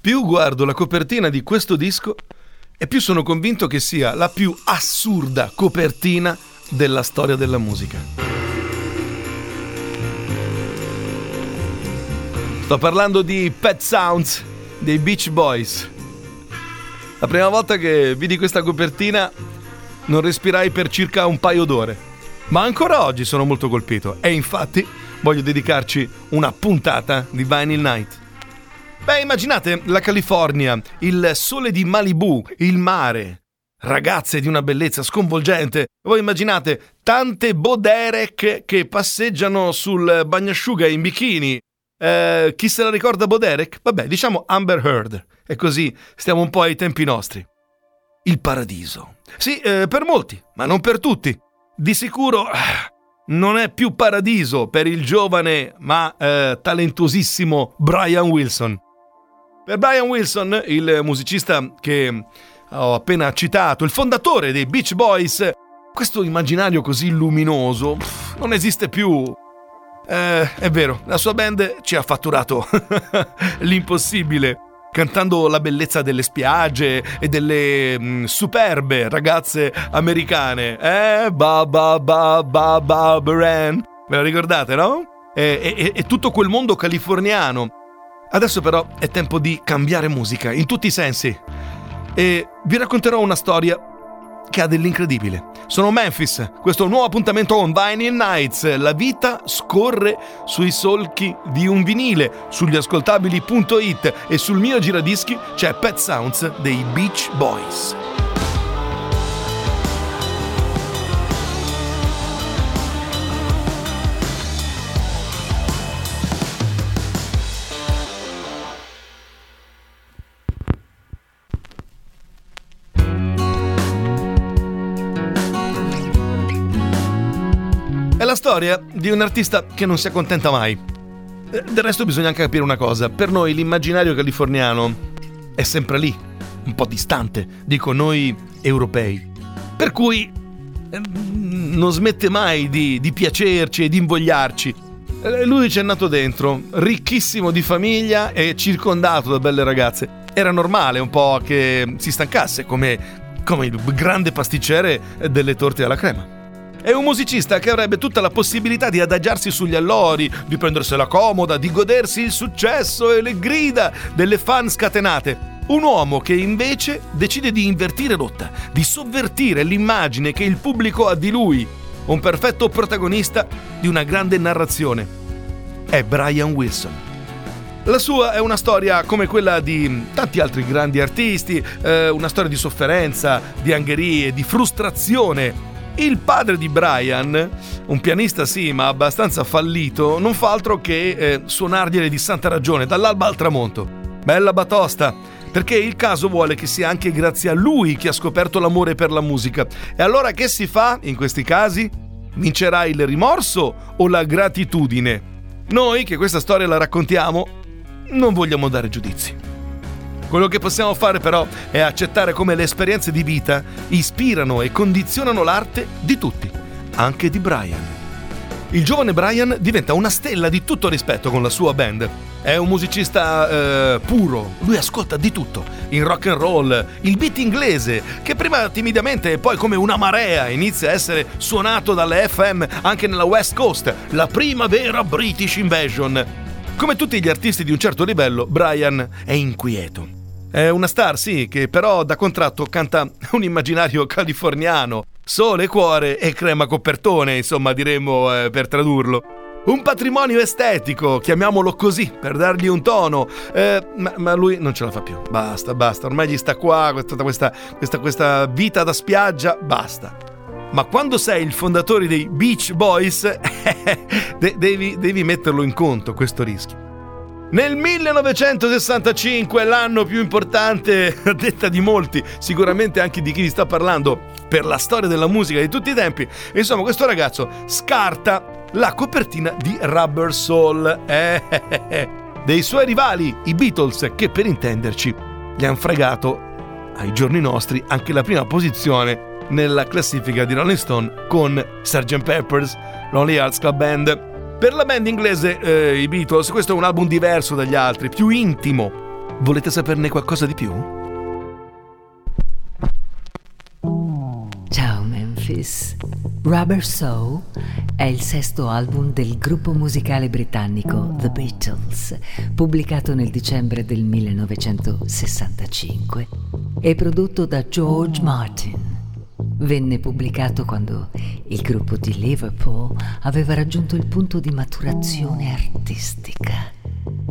più guardo la copertina di questo disco e più sono convinto che sia la più assurda copertina della storia della musica. Sto parlando di Pet Sounds dei Beach Boys. La prima volta che vidi questa copertina non respirai per circa un paio d'ore, ma ancora oggi sono molto colpito e infatti voglio dedicarci una puntata di Vinyl Night. Beh, immaginate la California, il sole di Malibu, il mare, ragazze di una bellezza sconvolgente. Voi immaginate tante Boderek che passeggiano sul bagnasciuga in bikini. Eh, chi se la ricorda Boderek? Vabbè, diciamo Amber Heard. E così stiamo un po' ai tempi nostri. Il paradiso. Sì, eh, per molti, ma non per tutti. Di sicuro non è più paradiso per il giovane ma eh, talentuosissimo Brian Wilson. Per Brian Wilson, il musicista che ho appena citato, il fondatore dei Beach Boys, questo immaginario così luminoso pff, non esiste più. Eh, è vero, la sua band ci ha fatturato l'impossibile, cantando la bellezza delle spiagge e delle mh, mm, superbe ragazze americane. Eh, ba ba ba ba ba Bran. Me la ricordate, no? E, e, e tutto quel mondo californiano Adesso però è tempo di cambiare musica, in tutti i sensi. E vi racconterò una storia che ha dell'incredibile. Sono Memphis, questo nuovo appuntamento on Vinyl Nights. La vita scorre sui solchi di un vinile, sugli ascoltabili.it e sul mio giradischi c'è Pet Sounds dei Beach Boys. Storia di un artista che non si accontenta mai. Del resto bisogna anche capire una cosa, per noi l'immaginario californiano è sempre lì, un po' distante, dico noi europei. Per cui eh, non smette mai di, di piacerci e di invogliarci. Eh, lui ci è nato dentro, ricchissimo di famiglia e circondato da belle ragazze. Era normale un po' che si stancasse come, come il grande pasticcere delle torte alla crema. È un musicista che avrebbe tutta la possibilità di adagiarsi sugli allori, di prendersela comoda, di godersi il successo e le grida delle fan scatenate. Un uomo che invece decide di invertire rotta, di sovvertire l'immagine che il pubblico ha di lui. Un perfetto protagonista di una grande narrazione. È Brian Wilson. La sua è una storia come quella di tanti altri grandi artisti, eh, una storia di sofferenza, di angherie, di frustrazione, il padre di Brian, un pianista sì, ma abbastanza fallito, non fa altro che eh, suonargliele di santa ragione, dall'alba al tramonto. Bella batosta, perché il caso vuole che sia anche grazie a lui che ha scoperto l'amore per la musica. E allora che si fa in questi casi? Vincerà il rimorso o la gratitudine? Noi, che questa storia la raccontiamo, non vogliamo dare giudizi. Quello che possiamo fare però è accettare come le esperienze di vita ispirano e condizionano l'arte di tutti, anche di Brian. Il giovane Brian diventa una stella di tutto rispetto con la sua band. È un musicista eh, puro, lui ascolta di tutto, il rock and roll, il beat inglese, che prima timidamente e poi come una marea inizia a essere suonato dalle FM anche nella West Coast, la prima vera British Invasion. Come tutti gli artisti di un certo livello, Brian è inquieto. È una star, sì, che però da contratto canta un immaginario californiano. Sole, cuore e crema copertone, insomma, diremmo eh, per tradurlo. Un patrimonio estetico, chiamiamolo così, per dargli un tono. Eh, ma, ma, lui non ce la fa più. Basta, basta. Ormai gli sta qua, questa, questa, questa, vita da spiaggia, basta. Ma quando sei il fondatore dei Beach Boys, devi, devi metterlo in conto questo rischio. Nel 1965, l'anno più importante, a detta di molti, sicuramente anche di chi vi sta parlando, per la storia della musica di tutti i tempi, insomma, questo ragazzo scarta la copertina di Rubber Soul. Eh, eh, eh, dei suoi rivali, i Beatles, che per intenderci gli hanno fregato ai giorni nostri anche la prima posizione nella classifica di Rolling Stone con Sgt. Pepper's Lonely Hearts Club Band. Per la band inglese, eh, i Beatles, questo è un album diverso dagli altri, più intimo. Volete saperne qualcosa di più? Ciao Memphis. Rubber Soul è il sesto album del gruppo musicale britannico The Beatles, pubblicato nel dicembre del 1965 e prodotto da George Martin. Venne pubblicato quando il gruppo di Liverpool aveva raggiunto il punto di maturazione artistica.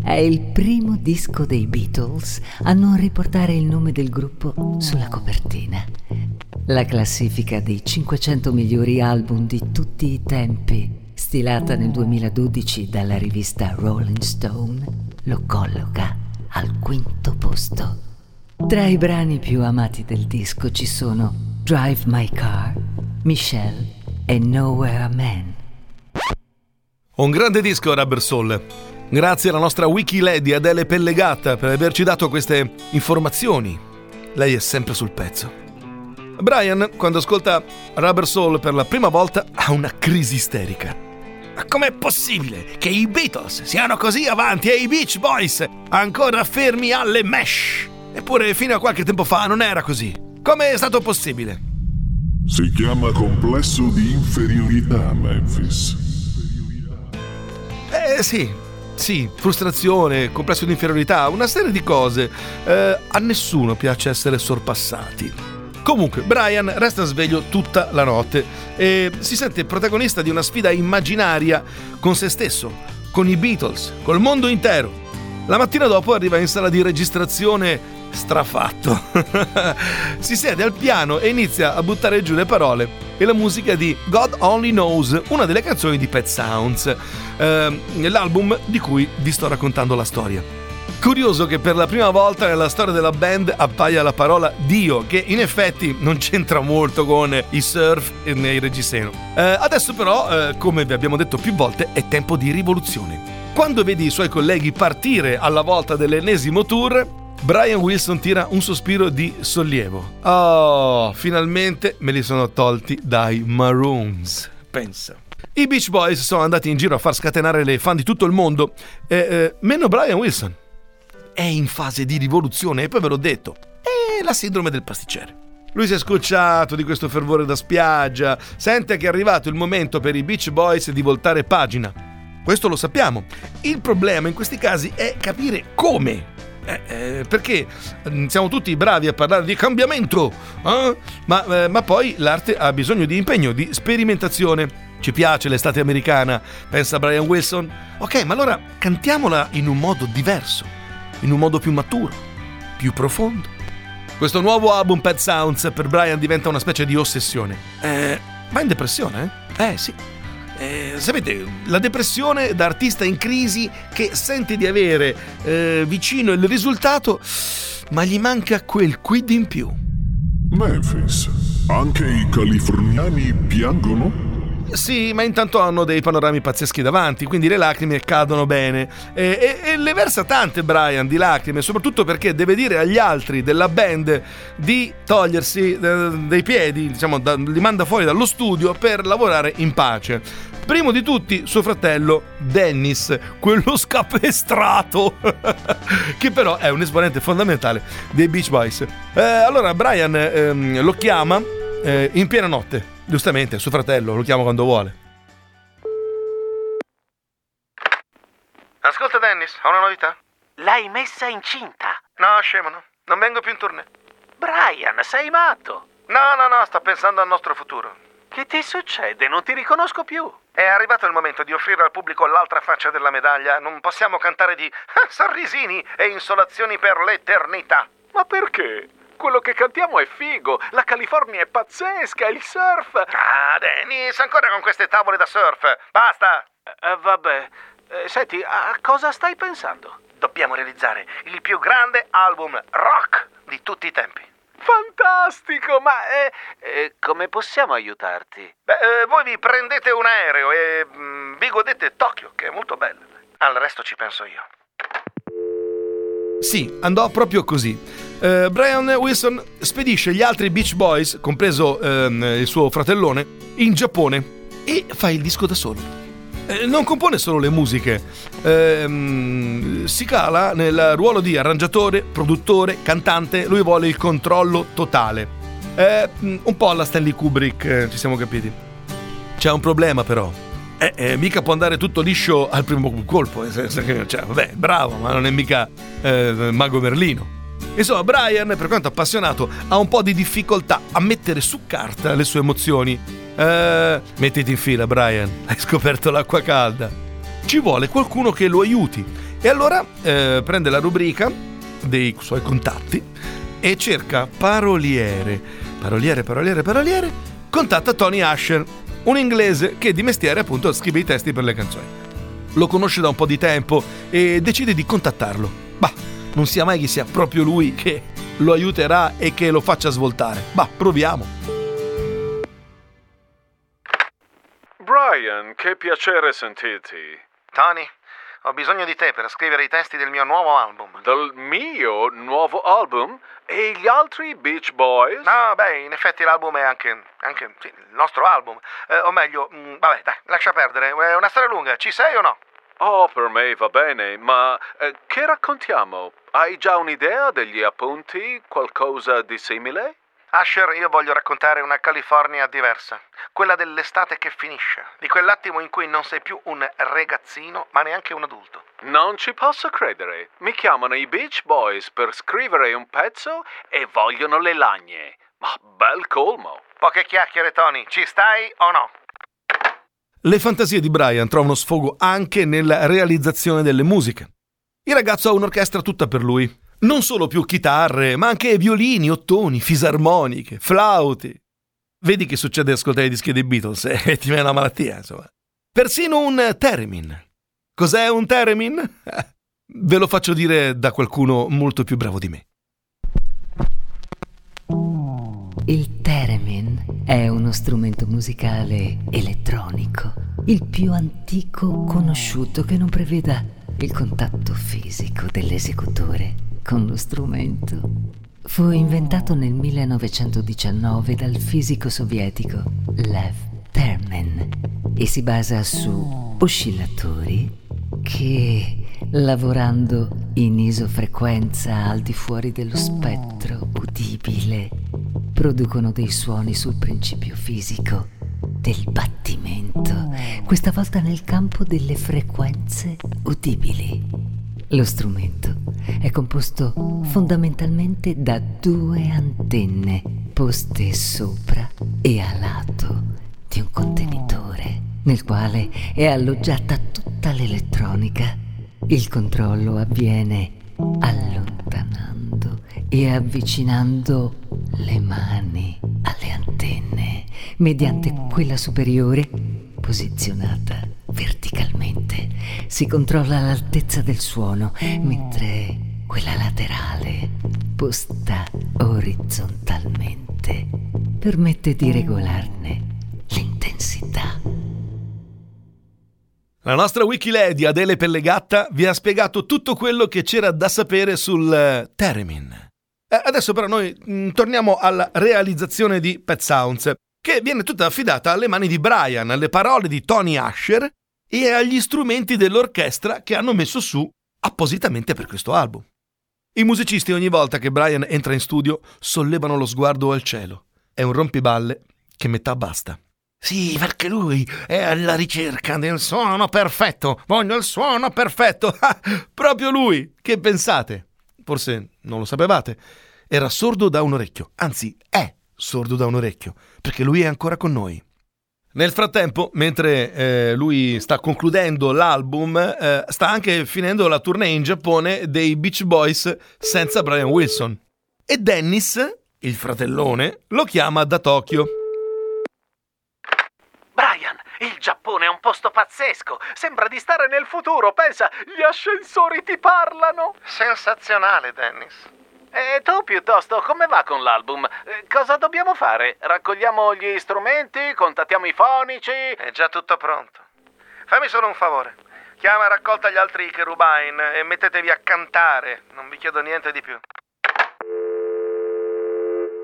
È il primo disco dei Beatles a non riportare il nome del gruppo sulla copertina. La classifica dei 500 migliori album di tutti i tempi, stilata nel 2012 dalla rivista Rolling Stone, lo colloca al quinto posto. Tra i brani più amati del disco ci sono Drive My Car, Michelle e Nowhere a Man. Un grande disco Rubber Soul. Grazie alla nostra wiki lady Adele Pellegata per averci dato queste informazioni. Lei è sempre sul pezzo. Brian, quando ascolta Rubber Soul per la prima volta, ha una crisi isterica. Ma com'è possibile che i Beatles siano così avanti e i Beach Boys ancora fermi alle mesh? Eppure fino a qualche tempo fa non era così. Come è stato possibile? Si chiama complesso di inferiorità, Memphis. Eh sì, sì, frustrazione, complesso di inferiorità, una serie di cose. Eh, a nessuno piace essere sorpassati. Comunque, Brian resta sveglio tutta la notte e si sente protagonista di una sfida immaginaria con se stesso, con i Beatles, col mondo intero. La mattina dopo arriva in sala di registrazione strafatto. si siede al piano e inizia a buttare giù le parole e la musica di God Only Knows, una delle canzoni di Pet Sounds, eh, l'album di cui vi sto raccontando la storia. Curioso che per la prima volta nella storia della band appaia la parola Dio, che in effetti non c'entra molto con i surf e i reggiseno. Eh, adesso però, eh, come vi abbiamo detto più volte, è tempo di rivoluzione. Quando vedi i suoi colleghi partire alla volta dell'ennesimo tour, Brian Wilson tira un sospiro di sollievo. Oh, finalmente me li sono tolti dai Maroons. Pensa. I Beach Boys sono andati in giro a far scatenare le fan di tutto il mondo, eh, eh, meno Brian Wilson. È in fase di rivoluzione, e poi ve l'ho detto. È la sindrome del pasticcere. Lui si è scocciato di questo fervore da spiaggia, sente che è arrivato il momento per i Beach Boys di voltare pagina. Questo lo sappiamo. Il problema in questi casi è capire come eh, eh, perché mm, siamo tutti bravi a parlare di cambiamento, eh? ma, eh, ma poi l'arte ha bisogno di impegno, di sperimentazione. Ci piace l'estate americana, pensa Brian Wilson. Ok, ma allora cantiamola in un modo diverso, in un modo più maturo, più profondo. Questo nuovo album Pet Sounds per Brian diventa una specie di ossessione. Eh, va in depressione, eh? Eh sì. Eh, sapete, la depressione da artista in crisi che sente di avere eh, vicino il risultato, ma gli manca quel quid in più. Memphis, anche i californiani piangono? Sì, ma intanto hanno dei panorami pazzeschi davanti, quindi le lacrime cadono bene. E, e, e, le versa tante Brian di lacrime, soprattutto perché deve dire agli altri della band di togliersi eh, dei piedi, diciamo, da, li manda fuori dallo studio per lavorare in pace. Primo di tutti suo fratello Dennis, quello scapestrato, che però è un esponente fondamentale dei Beach Boys. Eh, allora Brian ehm, lo chiama eh, in piena notte Giustamente, suo fratello, lo chiama quando vuole. Ascolta Dennis, ho una novità. L'hai messa incinta? No, scemo, no. Non vengo più in tournée. Brian, sei matto. No, no, no, sto pensando al nostro futuro. Che ti succede? Non ti riconosco più. È arrivato il momento di offrire al pubblico l'altra faccia della medaglia. Non possiamo cantare di sorrisini e insolazioni per l'eternità. Ma perché? Quello che cantiamo è figo, la California è pazzesca, il surf. Ah, Dennis, ancora con queste tavole da surf. Basta. Eh, vabbè. Eh, senti, a cosa stai pensando? Dobbiamo realizzare il più grande album rock di tutti i tempi. Fantastico, ma eh, eh, come possiamo aiutarti? Beh, eh, voi vi prendete un aereo e mh, mm, vi godete Tokyo, che è molto bella. Al resto ci penso io. Sì, andò proprio così. Uh, Brian Wilson spedisce gli altri Beach Boys, compreso uh, il suo fratellone, in Giappone e fa il disco da solo. Eh, non compone solo le musiche, ehm, si cala nel ruolo di arrangiatore, produttore, cantante, lui vuole il controllo totale. Eh, un po' alla Stanley Kubrick, eh, ci siamo capiti. C'è un problema però. Eh, eh, mica può andare tutto liscio al primo colpo, nel che, cioè, vabbè, bravo, ma non è mica eh, Mago Merlino. Insomma, Brian, per quanto appassionato, ha un po' di difficoltà a mettere su carta le sue emozioni. Eh, mettiti in fila, Brian, hai scoperto l'acqua calda. Ci vuole qualcuno che lo aiuti. E allora eh, prende la rubrica dei suoi contatti e cerca paroliere. Paroliere, paroliere, paroliere. Contatta Tony Asher, un inglese che di mestiere appunto scrive i testi per le canzoni. Lo conosce da un po' di tempo e decide di contattarlo. Bah, non sia mai che sia proprio lui che lo aiuterà e che lo faccia svoltare. Bah, proviamo. Brian, che piacere sentirti. Tony, ho bisogno di te per scrivere i testi del mio nuovo album. Del mio nuovo album? E gli altri Beach Boys? No, beh, in effetti l'album è anche, anche sì, il nostro album. Eh, o meglio, mh, vabbè, dai, lascia perdere. È una storia lunga, ci sei o no? Oh, per me va bene, ma eh, che raccontiamo? Hai già un'idea degli appunti? Qualcosa di simile? Asher, io voglio raccontare una California diversa. Quella dell'estate che finisce. Di quell'attimo in cui non sei più un ragazzino, ma neanche un adulto. Non ci posso credere. Mi chiamano i Beach Boys per scrivere un pezzo e vogliono le lagne. Ma bel colmo. Poche chiacchiere, Tony. Ci stai o no? Le fantasie di Brian trovano sfogo anche nella realizzazione delle musiche. Il ragazzo ha un'orchestra tutta per lui. Non solo più chitarre, ma anche violini, ottoni, fisarmoniche, flauti. Vedi che succede ascoltare i dischi dei Beatles e eh? ti viene una malattia, insomma. Persino un theremin. Cos'è un theremin? Ve lo faccio dire da qualcuno molto più bravo di me. Il theremin è uno strumento musicale elettronico, il più antico conosciuto che non preveda il contatto fisico dell'esecutore con lo strumento. Fu inventato nel 1919 dal fisico sovietico Lev Termen e si basa su oscillatori che, lavorando in isofrequenza al di fuori dello spettro udibile, producono dei suoni sul principio fisico del battimento, questa volta nel campo delle frequenze udibili. Lo strumento è composto fondamentalmente da due antenne poste sopra e a lato di un contenitore nel quale è alloggiata tutta l'elettronica. Il controllo avviene allontanando e avvicinando le mani alle antenne mediante quella superiore posizionata verticalmente. Si controlla l'altezza del suono, mentre quella laterale, posta orizzontalmente, permette di regolarne l'intensità. La nostra Wikilady Adele Pellegatta vi ha spiegato tutto quello che c'era da sapere sul uh, Theremin. Eh, adesso però noi mh, mm, torniamo alla realizzazione di Pet Sounds, che viene tutta affidata alle mani di Brian, alle parole di Tony Asher e agli strumenti dell'orchestra che hanno messo su appositamente per questo album. I musicisti ogni volta che Brian entra in studio sollevano lo sguardo al cielo. È un rompiballe che metà basta. Sì, perché lui è alla ricerca del suono perfetto. Voglio il suono perfetto. Ah, proprio lui. Che pensate? Forse non lo sapevate. Era sordo da un orecchio. Anzi, è sordo da un orecchio. Perché lui è ancora con noi. Nel frattempo, mentre eh, lui sta concludendo l'album, eh, sta anche finendo la tournée in Giappone dei Beach Boys senza Brian Wilson. E Dennis, il fratellone, lo chiama da Tokyo. Il Giappone è un posto pazzesco. Sembra di stare nel futuro. Pensa, gli ascensori ti parlano. Sensazionale, Dennis. E tu piuttosto, come va con l'album? Eh, cosa dobbiamo fare? Raccogliamo gli strumenti? Contattiamo i fonici? È già tutto pronto. Fammi solo un favore. Chiama a raccolta gli altri Cherubine e mettetevi a cantare. Non vi chiedo niente di più.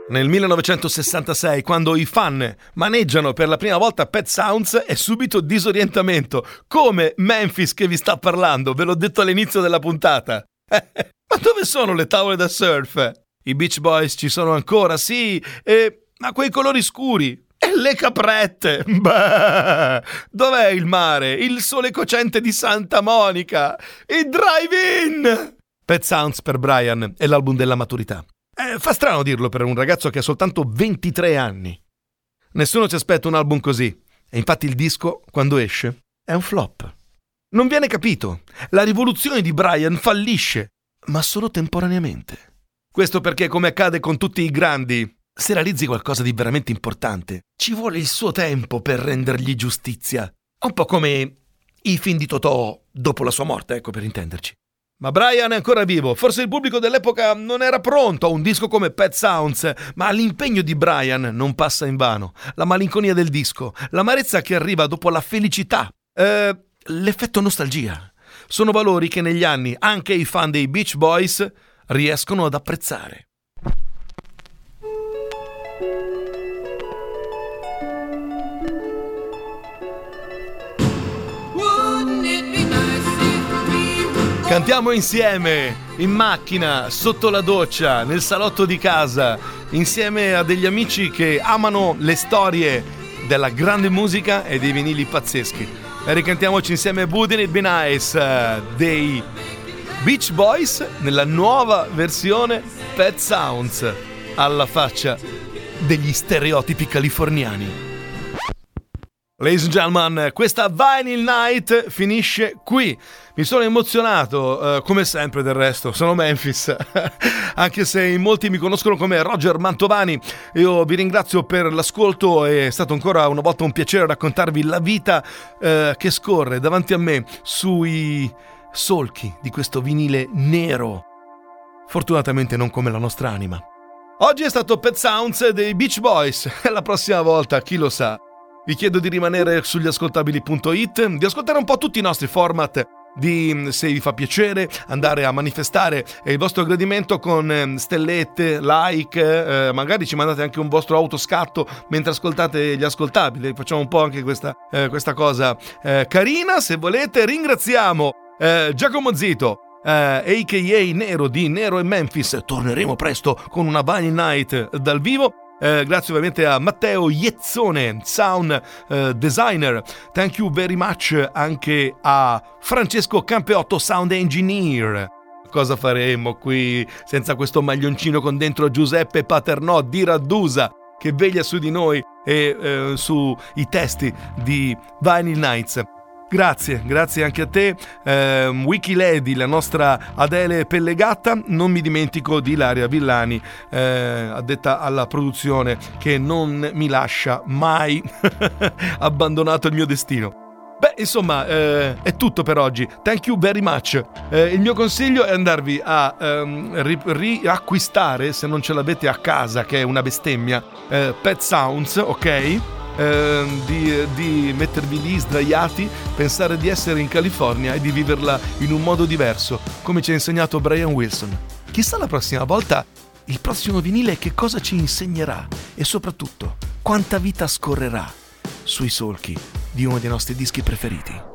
Nel 1966, quando i fan maneggiano per la prima volta Pet Sounds, è subito disorientamento, come Memphis che vi sta parlando, ve l'ho detto all'inizio della puntata. ma dove sono le tavole da surf? I Beach Boys ci sono ancora, sì, e... ma quei colori scuri, e le caprette! Beh, dov'è il mare? Il sole cocente di Santa Monica? Il drive-in! Pet Sounds per Brian è l'album della maturità. Eh, fa strano dirlo per un ragazzo che ha soltanto 23 anni. Nessuno si aspetta un album così. E infatti il disco, quando esce, è un flop. Non viene capito. La rivoluzione di Brian fallisce, ma solo temporaneamente. Questo perché, come accade con tutti i grandi, se realizzi qualcosa di veramente importante, ci vuole il suo tempo per rendergli giustizia. Un po' come i film di Totò dopo la sua morte, ecco per intenderci. Ma Brian è ancora vivo, forse il pubblico dell'epoca non era pronto a un disco come Pet Sounds, ma l'impegno di Brian non passa in vano. La malinconia del disco, l'amarezza che arriva dopo la felicità, eh, l'effetto nostalgia. Sono valori che negli anni anche i fan dei Beach Boys riescono ad apprezzare. Cantiamo insieme, in macchina, sotto la doccia, nel salotto di casa, insieme a degli amici che amano le storie della grande musica e dei vinili pazzeschi. Ricantiamoci insieme Wouldn't It Be Nice uh, dei Beach Boys nella nuova versione Pet Sounds, alla faccia degli stereotipi californiani. Ladies and gentlemen, questa Vinyl Night finisce qui. Mi sono emozionato, eh, come sempre del resto, sono Memphis, anche se in molti mi conoscono come Roger Mantovani. Io vi ringrazio per l'ascolto, è stato ancora una volta un piacere raccontarvi la vita eh, che scorre davanti a me sui solchi di questo vinile nero. Fortunatamente non come la nostra anima. Oggi è stato Pet Sounds dei Beach Boys la prossima volta, chi lo sa, vi chiedo di rimanere sugli ascoltabili.it, di ascoltare un po' tutti i nostri format di se vi fa piacere andare a manifestare il vostro gradimento con ehm, stellette, like, eh, magari ci mandate anche un vostro autoscatto mentre ascoltate gli ascoltabili, facciamo un po' anche questa, eh, questa cosa eh, carina, se volete ringraziamo eh, Giacomo Zito, eh, a.k.a. Nero di Nero e Memphis. Torneremo presto con una Bunny Night dal vivo. Eh, grazie ovviamente a Matteo Iezzone, sound eh, designer. Thank you very much anche a Francesco Campeotto, sound engineer. Cosa faremmo qui senza questo maglioncino con dentro Giuseppe Paternò di Raddusa che veglia su di noi e eh, sui testi di Vinyl Nights. Grazie, grazie anche a te, eh, Wikilady, la nostra Adele Pellegatta. Non mi dimentico di Ilaria Villani, eh, addetta alla produzione, che non mi lascia mai abbandonato il mio destino. Beh, insomma, eh, è tutto per oggi. Thank you very much. Eh, il mio consiglio è andarvi a ehm, ri- riacquistare, se non ce l'avete a casa, che è una bestemmia, eh, Pet Sounds, ok? Ehm, di, di, mettervi lì sdraiati, pensare di essere in California e di viverla in un modo diverso, come ci ha insegnato Brian Wilson. Chissà la prossima volta il prossimo vinile che cosa ci insegnerà e soprattutto quanta vita scorrerà sui solchi di uno dei nostri dischi preferiti.